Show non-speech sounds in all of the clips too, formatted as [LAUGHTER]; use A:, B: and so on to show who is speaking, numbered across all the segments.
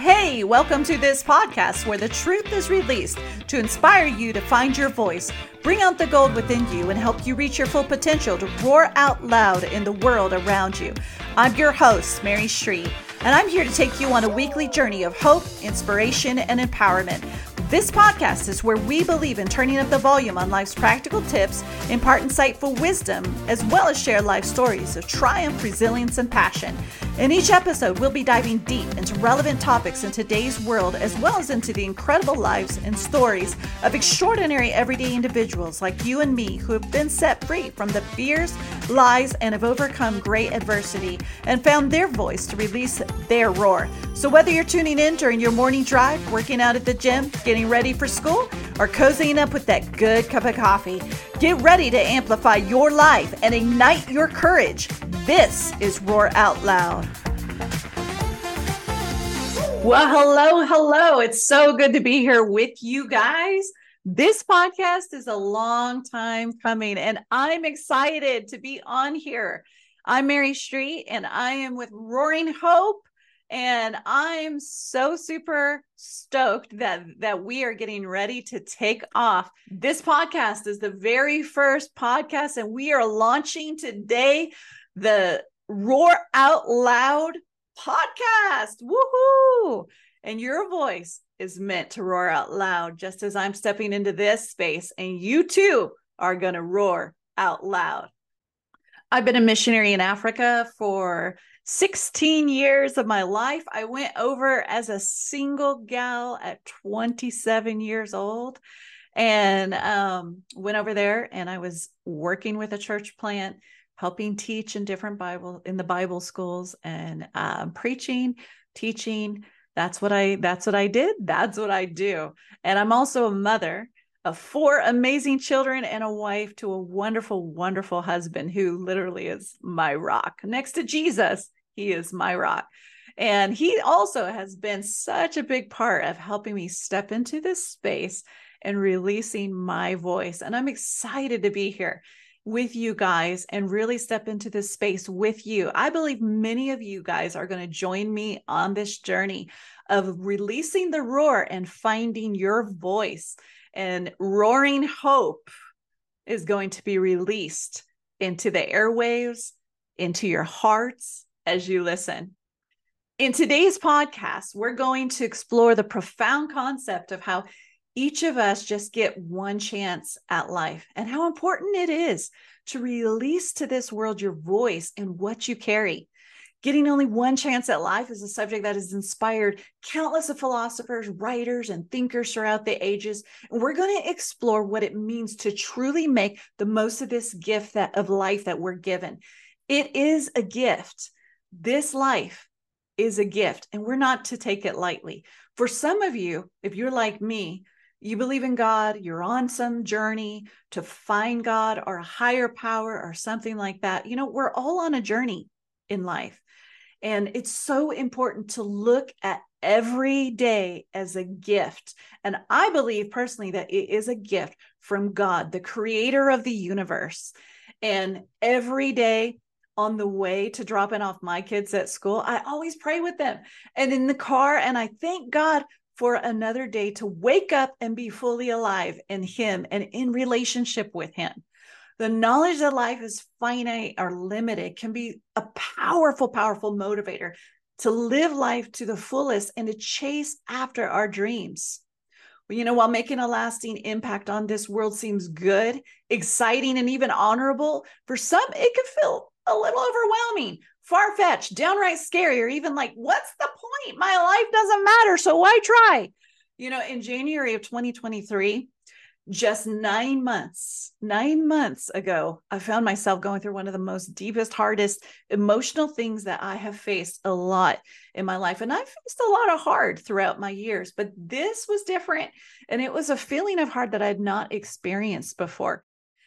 A: Hey, welcome to this podcast where the truth is released to inspire you to find your voice, bring out the gold within you, and help you reach your full potential to roar out loud in the world around you. I'm your host, Mary Street, and I'm here to take you on a weekly journey of hope, inspiration, and empowerment. This podcast is where we believe in turning up the volume on life's practical tips, impart insightful wisdom, as well as share life stories of triumph, resilience, and passion. In each episode, we'll be diving deep into relevant topics in today's world, as well as into the incredible lives and stories of extraordinary everyday individuals like you and me who have been set free from the fears, lies, and have overcome great adversity and found their voice to release their roar. So, whether you're tuning in during your morning drive, working out at the gym, getting ready for school, or cozying up with that good cup of coffee, get ready to amplify your life and ignite your courage. This is Roar Out Loud. Well, hello, hello. It's so good to be here with you guys. This podcast is a long time coming, and I'm excited to be on here. I'm Mary Street, and I am with Roaring Hope and i'm so super stoked that that we are getting ready to take off. This podcast is the very first podcast and we are launching today the roar out loud podcast. Woohoo! And your voice is meant to roar out loud just as i'm stepping into this space and you too are going to roar out loud. I've been a missionary in Africa for 16 years of my life. I went over as a single gal at 27 years old and um, went over there and I was working with a church plant helping teach in different bible in the bible schools and um, preaching teaching. That's what i that's what i did. That's what i do. And i'm also a mother of four amazing children and a wife to a wonderful, wonderful husband who literally is my rock. Next to Jesus, he is my rock. And he also has been such a big part of helping me step into this space and releasing my voice. And I'm excited to be here with you guys and really step into this space with you. I believe many of you guys are going to join me on this journey of releasing the roar and finding your voice and roaring hope is going to be released into the airwaves, into your hearts as you listen. In today's podcast, we're going to explore the profound concept of how each of us just get one chance at life and how important it is to release to this world your voice and what you carry. Getting only one chance at life is a subject that has inspired countless of philosophers, writers, and thinkers throughout the ages. And we're going to explore what it means to truly make the most of this gift that, of life that we're given. It is a gift. This life is a gift, and we're not to take it lightly. For some of you, if you're like me, you believe in God, you're on some journey to find God or a higher power or something like that. You know, we're all on a journey in life. And it's so important to look at every day as a gift. And I believe personally that it is a gift from God, the creator of the universe. And every day on the way to dropping off my kids at school, I always pray with them and in the car. And I thank God for another day to wake up and be fully alive in Him and in relationship with Him. The knowledge that life is finite or limited can be a powerful, powerful motivator to live life to the fullest and to chase after our dreams. You know, while making a lasting impact on this world seems good, exciting, and even honorable, for some, it can feel a little overwhelming, far fetched, downright scary, or even like, what's the point? My life doesn't matter. So why try? You know, in January of 2023, just nine months, nine months ago, I found myself going through one of the most deepest, hardest emotional things that I have faced a lot in my life. And I've faced a lot of hard throughout my years, but this was different. And it was a feeling of hard that I had not experienced before.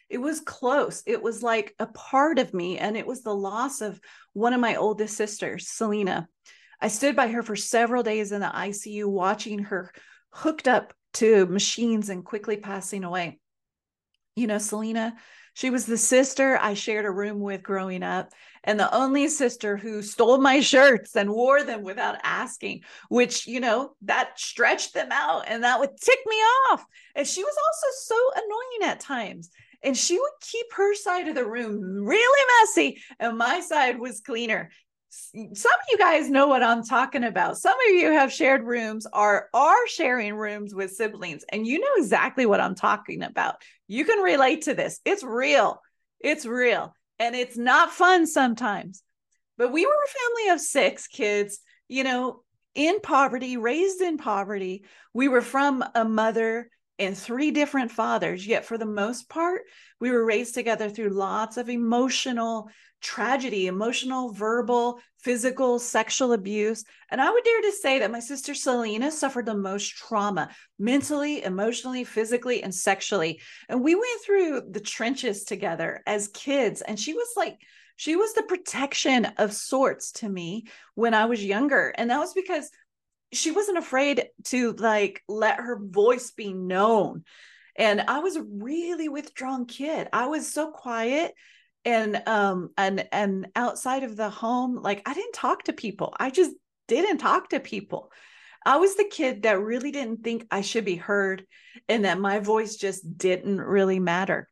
A: It was close. It was like a part of me. And it was the loss of one of my oldest sisters, Selena. I stood by her for several days in the ICU, watching her hooked up to machines and quickly passing away. You know, Selena, She was the sister I shared a room with growing up, and the only sister who stole my shirts and wore them without asking, which, you know, that stretched them out and that would tick me off. And she was also so annoying at times. And she would keep her side of the room really messy, and my side was cleaner some of you guys know what I'm talking about. Some of you have shared rooms or are sharing rooms with siblings, and you know exactly what I'm talking about. You can relate to this. It's real. It's real. And it's not fun sometimes. But we were a family of six kids, you know, in poverty, raised in poverty. We were from a mother and three different fathers, yet for the most part, we were raised together through lots of emotional tragedy, emotional, verbal, physical, sexual abuse. And I would dare to say that my sister Selena suffered the most trauma mentally, emotionally, physically, and sexually. And we went through the trenches together as kids. And she was like, she was the protection of sorts to me when I was younger. And that was because she wasn't afraid to like let her voice be known. And I was a really withdrawn kid. I was so quiet and um and and outside of the home like i didn't talk to people i just didn't talk to people i was the kid that really didn't think i should be heard and that my voice just didn't really matter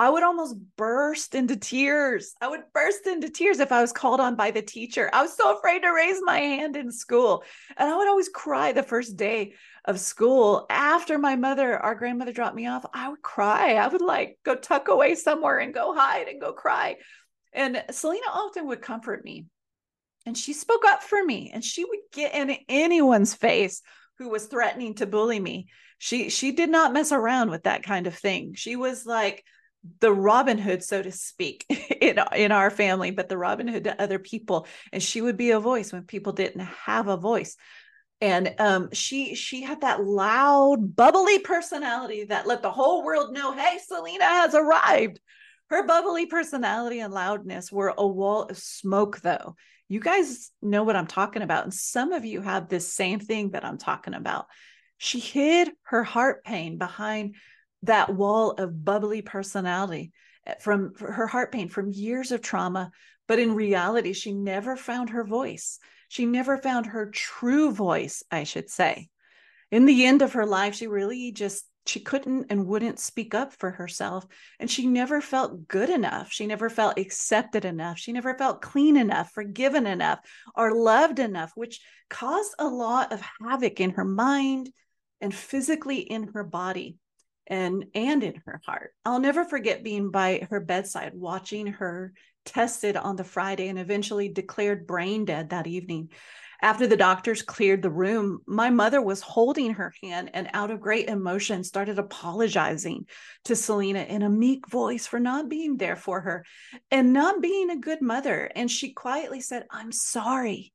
A: I would almost burst into tears. I would burst into tears if I was called on by the teacher. I was so afraid to raise my hand in school. And I would always cry the first day of school after my mother, our grandmother dropped me off. I would cry. I would like go tuck away somewhere and go hide and go cry. And Selena often would comfort me. And she spoke up for me and she would get in anyone's face who was threatening to bully me. She she did not mess around with that kind of thing. She was like, the Robin Hood, so to speak, [LAUGHS] in, in our family, but the Robin Hood to other people. And she would be a voice when people didn't have a voice. And um, she she had that loud, bubbly personality that let the whole world know, hey, Selena has arrived. Her bubbly personality and loudness were a wall of smoke, though. You guys know what I'm talking about. And some of you have this same thing that I'm talking about. She hid her heart pain behind that wall of bubbly personality eh, from her heart pain from years of trauma. But in reality, she never found her voice. She never found her true voice, I should say. In the end of her life, she really just she couldn't and wouldn't speak up for herself and she never felt good enough she never felt accepted enough she never felt clean enough forgiven enough or loved enough which caused a lot of havoc in her mind and physically in her body and and in her heart. I'll never forget being by her bedside watching her tested on the Friday and eventually declared brain dead that evening. After the doctors cleared the room, my mother was holding her hand and out of great emotion started apologizing to Selena in a meek voice for not being there for her and not being a good mother. And she quietly said, I'm sorry.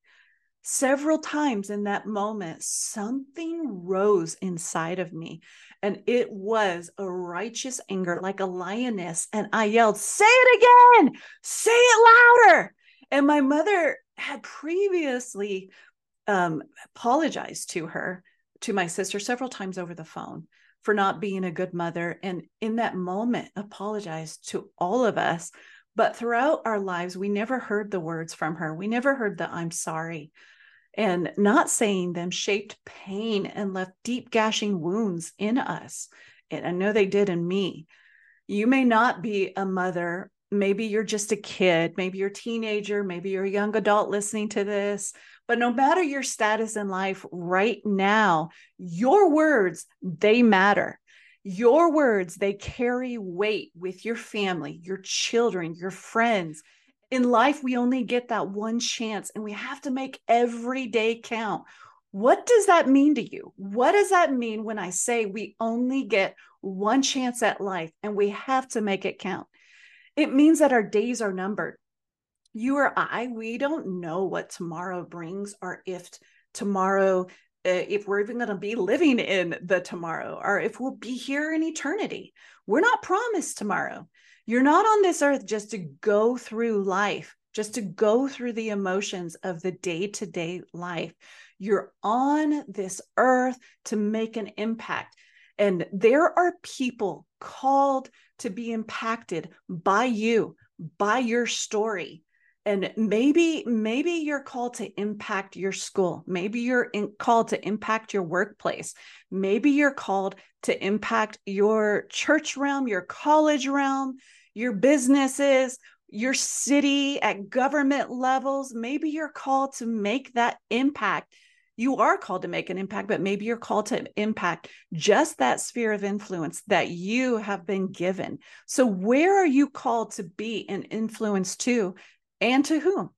A: Several times in that moment, something rose inside of me and it was a righteous anger like a lioness. And I yelled, Say it again, say it louder. And my mother had previously um, apologized to her, to my sister, several times over the phone for not being a good mother. And in that moment, apologized to all of us. But throughout our lives, we never heard the words from her. We never heard the I'm sorry and not saying them shaped pain and left deep gashing wounds in us. And I know they did in me. You may not be a mother. Maybe you're just a kid. Maybe you're a teenager. Maybe you're a young adult listening to this. But no matter your status in life right now, your words, they matter. Your words, they carry weight with your family, your children, your friends, in life, we only get that one chance and we have to make every day count. What does that mean to you? What does that mean when I say we only get one chance at life and we have to make it count? It means that our days are numbered. You or I, we don't know what tomorrow brings or if tomorrow, uh, if we're even going to be living in the tomorrow or if we'll be here in eternity. We're not promised tomorrow. You're not on this earth just to go through life, just to go through the emotions of the day to day life. You're on this earth to make an impact. And there are people called to be impacted by you, by your story. And maybe, maybe you're called to impact your school. Maybe you're in, called to impact your workplace. Maybe you're called to impact your church realm, your college realm, your businesses, your city at government levels. Maybe you're called to make that impact you are called to make an impact, but maybe you're called to impact just that sphere of influence that you have been given. So, where are you called to be an influence to and to whom?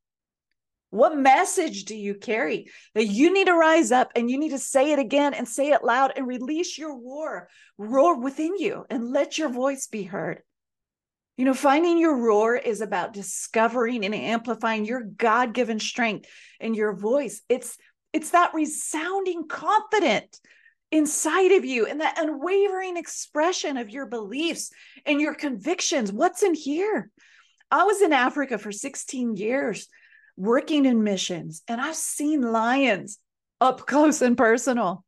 A: What message do you carry that you need to rise up and you need to say it again and say it loud and release your roar, roar within you and let your voice be heard? You know, finding your roar is about discovering and amplifying your God given strength and your voice. It's it's that resounding confident inside of you and that unwavering expression of your beliefs and your convictions. What's in here? I was in Africa for 16 years working in missions, and I've seen lions up close and personal.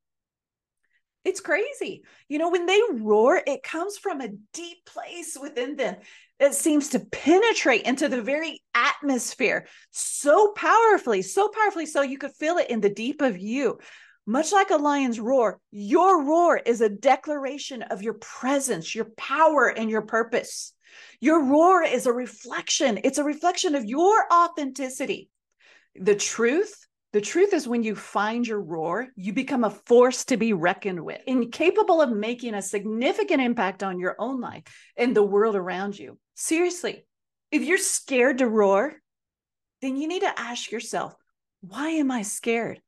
A: It's crazy. You know, when they roar, it comes from a deep place within them it seems to penetrate into the very atmosphere so powerfully, so powerfully, so you could feel it in the deep of you. Much like a lion's roar, your roar is a declaration of your presence, your power, and your purpose. Your roar is a reflection, it's a reflection of your authenticity. The truth, the truth is when you find your roar, you become a force to be reckoned with, incapable of making a significant impact on your own life and the world around you. Seriously, if you're scared to roar, then you need to ask yourself, why am I scared?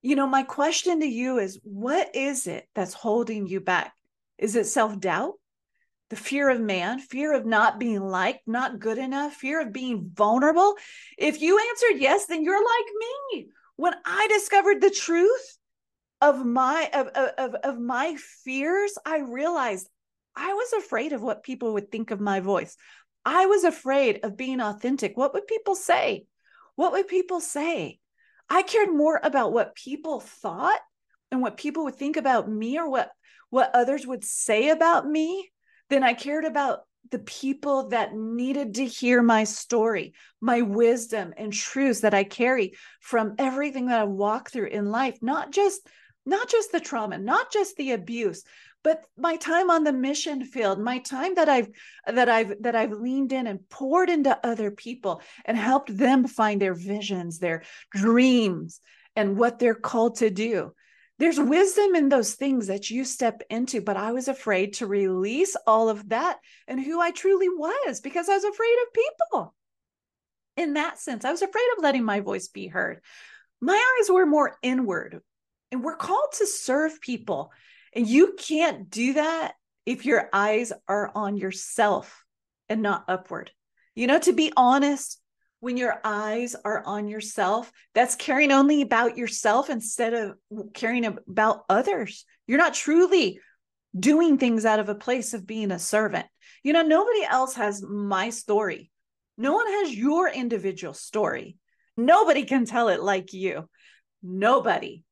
A: You know, my question to you is what is it that's holding you back? Is it self doubt? The fear of man, fear of not being liked, not good enough, fear of being vulnerable? If you answered yes, then you're like me. When I discovered the truth of my of, of, of my fears, I realized I was afraid of what people would think of my voice. I was afraid of being authentic. What would people say? What would people say? I cared more about what people thought and what people would think about me or what what others would say about me than I cared about the people that needed to hear my story, my wisdom and truths that I carry from everything that I walk through in life, not just not just the trauma, not just the abuse, but my time on the mission field my time that i've that i've that i've leaned in and poured into other people and helped them find their visions their dreams and what they're called to do there's wisdom in those things that you step into but i was afraid to release all of that and who i truly was because i was afraid of people. In that sense i was afraid of letting my voice be heard. My eyes were more inward and we're called to serve people. And you can't do that if your eyes are on yourself and not upward. You know, to be honest, when your eyes are on yourself, that's caring only about yourself instead of caring about others. You're not truly doing things out of a place of being a servant. You know, nobody else has my story. No one has your individual story. Nobody can tell it like you. Nobody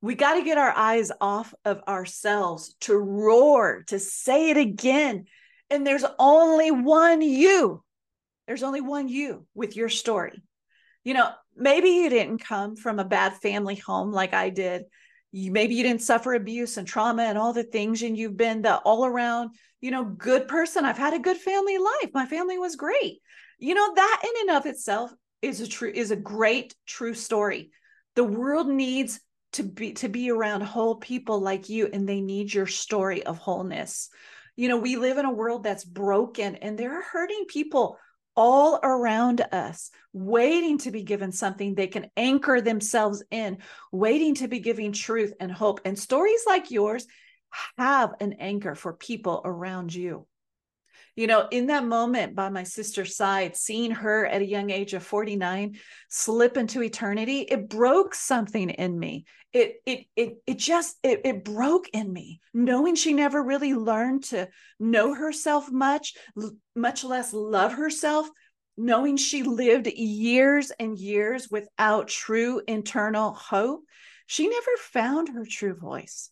A: we got to get our eyes off of ourselves to roar, to say it again. And there's only one you. There's only one you with your story. You know, maybe you didn't come from a bad family home like I did. You, maybe you didn't suffer abuse and trauma and all the things, and you've been the all around, you know, good person. I've had a good family life. My family was great. You know, that in and of itself is a true, is a great, true story. The world needs to be to be around whole people like you and they need your story of wholeness you know we live in a world that's broken and there are hurting people all around us waiting to be given something they can anchor themselves in waiting to be giving truth and hope. And stories like yours have an anchor for people around you you know, in that moment by my sister's side, seeing her at a young age of 49 slip into eternity, it broke something in me. It it it it just it, it broke in me, knowing she never really learned to know herself much, much less love herself, knowing she lived years and years without true internal hope. She never found her true voice.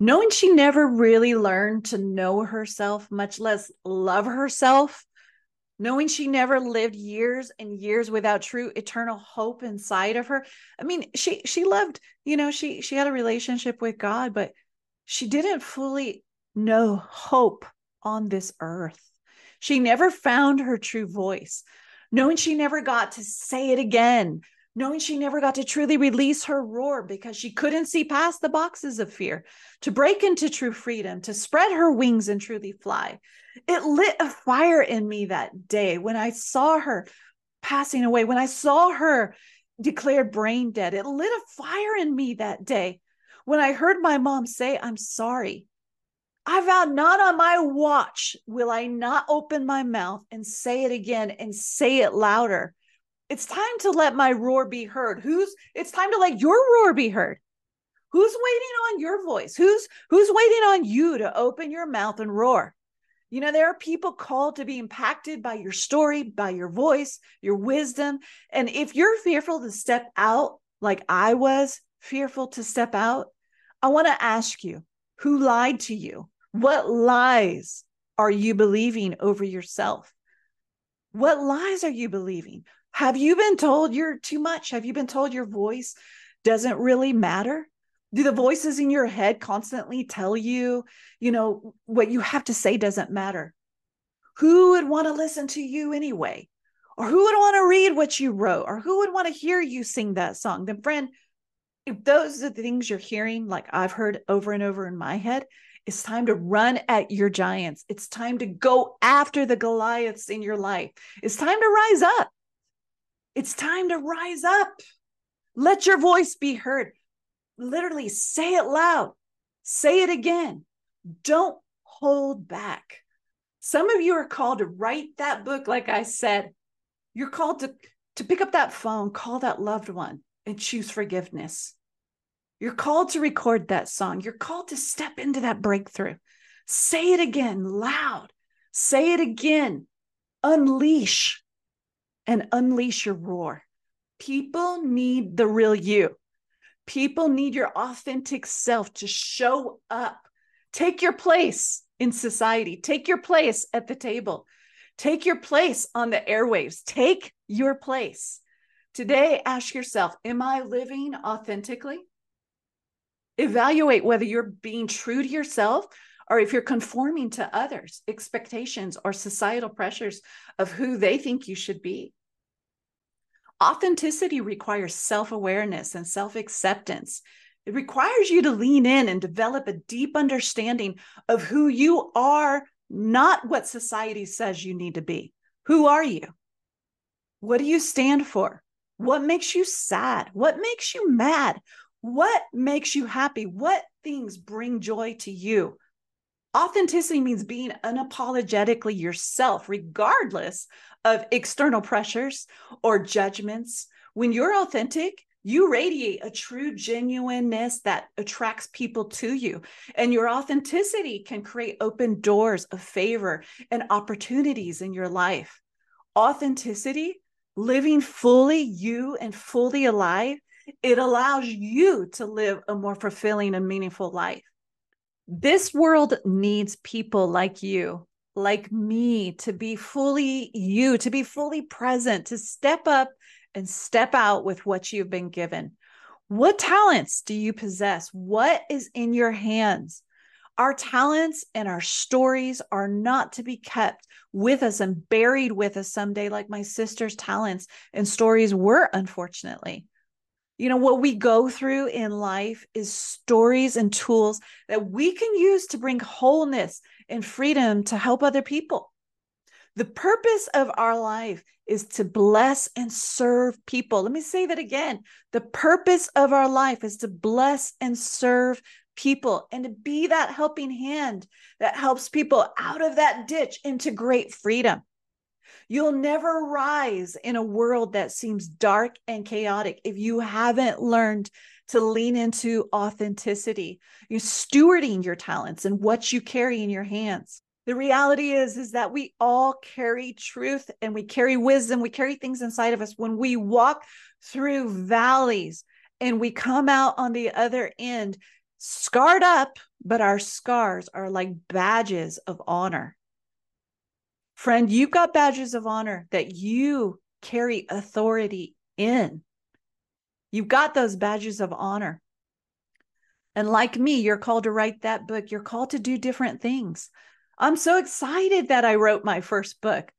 A: Knowing she never really learned to know herself, much less love herself, knowing she never lived years and years without true eternal hope inside of her. I mean, she she loved, you know, she she had a relationship with God, but she didn't fully know hope on this earth. She never found her true voice, knowing she never got to say it again, knowing she never got to truly release her roar because she couldn't see past the boxes of fear, to break into true freedom, to spread her wings and truly fly. It lit a fire in me that day when I saw her passing away, when I saw her declared brain dead. It lit a fire in me that day when I heard my mom say, I'm sorry. I vowed not on my watch will I not open my mouth and say it again and say it louder. It's time to let my roar be heard. Who's it's time to let your roar be heard. Who's waiting on your voice? Who's who's waiting on you to open your mouth and roar? You know, there are people called to be impacted by your story, by your voice, your wisdom. And if you're fearful to step out, like I was fearful to step out, I want to ask you who lied to you? What lies are you believing over yourself? What lies are you believing? Have you been told you're too much? Have you been told your voice doesn't really matter? Do the voices in your head constantly tell you, you know, what you have to say doesn't matter? Who would want to listen to you anyway? Or who would want to read what you wrote? Or who would want to hear you sing that song? Then, friend, if those are the things you're hearing, like I've heard over and over in my head, it's time to run at your giants. It's time to go after the Goliaths in your life. It's time to rise up. It's time to rise up. Let your voice be heard. Literally say it loud. Say it again. Don't hold back. Some of you are called to write that book, like I said. You're called to, to pick up that phone, call that loved one, and choose forgiveness. You're called to record that song. You're called to step into that breakthrough. Say it again loud. Say it again. Unleash and unleash your roar. People need the real you. People need your authentic self to show up. Take your place in society. Take your place at the table. Take your place on the airwaves. Take your place. Today, ask yourself Am I living authentically? Evaluate whether you're being true to yourself or if you're conforming to others' expectations or societal pressures of who they think you should be. Authenticity requires self awareness and self acceptance. It requires you to lean in and develop a deep understanding of who you are, not what society says you need to be. Who are you? What do you stand for? What makes you sad? What makes you mad? What makes you happy? What things bring joy to you? Authenticity means being unapologetically yourself, regardless of external pressures or judgments. When you're authentic, you radiate a true genuineness that attracts people to you. And your authenticity can create open doors of favor and opportunities in your life. Authenticity, living fully you and fully alive, it allows you to live a more fulfilling and meaningful life. This world needs people like you, like me, to be fully you, to be fully present, to step up and step out with what you've been given. What talents do you possess? What is in your hands? Our talents and our stories are not to be kept with us and buried with us someday, like my sister's talents and stories were, unfortunately. You know, what we go through in life is stories and tools that we can use to bring wholeness and freedom to help other people. The purpose of our life is to bless and serve people. Let me say that again. The purpose of our life is to bless and serve people and to be that helping hand that helps people out of that ditch into great freedom. You'll never rise in a world that seems dark and chaotic if you haven't learned to lean into authenticity. You're stewarding your talents and what you carry in your hands. The reality is is that we all carry truth and we carry wisdom, we carry things inside of us when we walk through valleys and we come out on the other end scarred up, but our scars are like badges of honor. Friend, you've got badges of honor that you carry authority in. You've got those badges of honor. And like me, you're called to write that book. You're called to do different things. I'm so excited that I wrote my first book.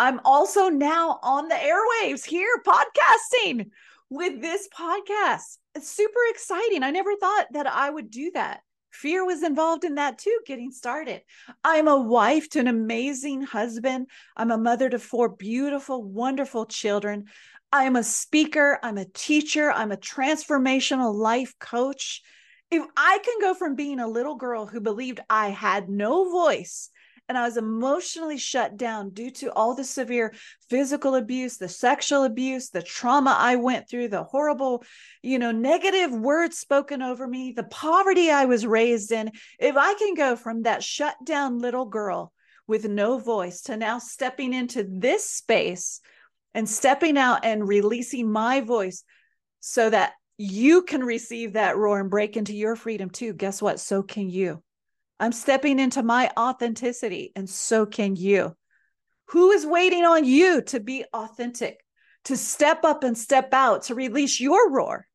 A: I'm also now on the airwaves here podcasting with this podcast. It's super exciting. I never thought that I would do that. Fear was involved in that too, getting started. I'm a wife to an amazing husband. I'm a mother to four beautiful, wonderful children. I'm a speaker. I'm a teacher. I'm a transformational life coach. If I can go from being a little girl who believed I had no voice and I was emotionally shut down due to all the severe physical abuse, the sexual abuse, the trauma I went through, the horrible, you know, negative words spoken over me, the poverty I was raised in. If I can go from that shut down little girl with no voice to now stepping into this space and stepping out and releasing my voice so that you can receive that roar and break into your freedom too. Guess what? So can you. I'm stepping into my authenticity, and so can you. Who is waiting on you to be authentic, to step up and step out, to release your roar?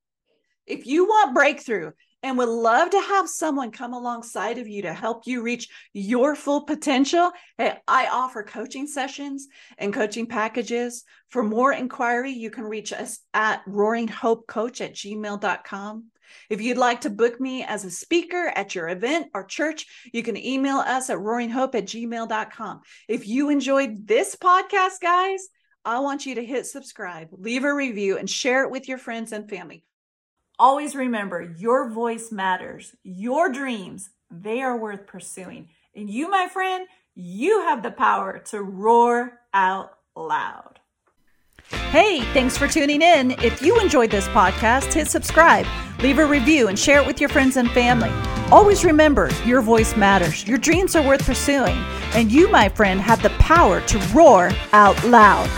A: If you want breakthrough and would love to have someone come alongside of you to help you reach your full potential, hey, I offer coaching sessions and coaching packages. For more inquiry, you can reach us at roaringhopecoach at gmail.com. If you'd like to book me as a speaker at your event or church, you can email us at roaringhope at gmail.com. If you enjoyed this podcast, guys, I want you to hit subscribe, leave a review, and share it with your friends and family. Always remember your voice matters. Your dreams, they are worth pursuing. And you, my friend, you have the power to roar out loud. Hey, thanks for tuning in. If you enjoyed this podcast, hit subscribe, leave a review, and share it with your friends and family. Always remember your voice matters. Your dreams are worth pursuing. And you, my friend, have the power to roar out loud.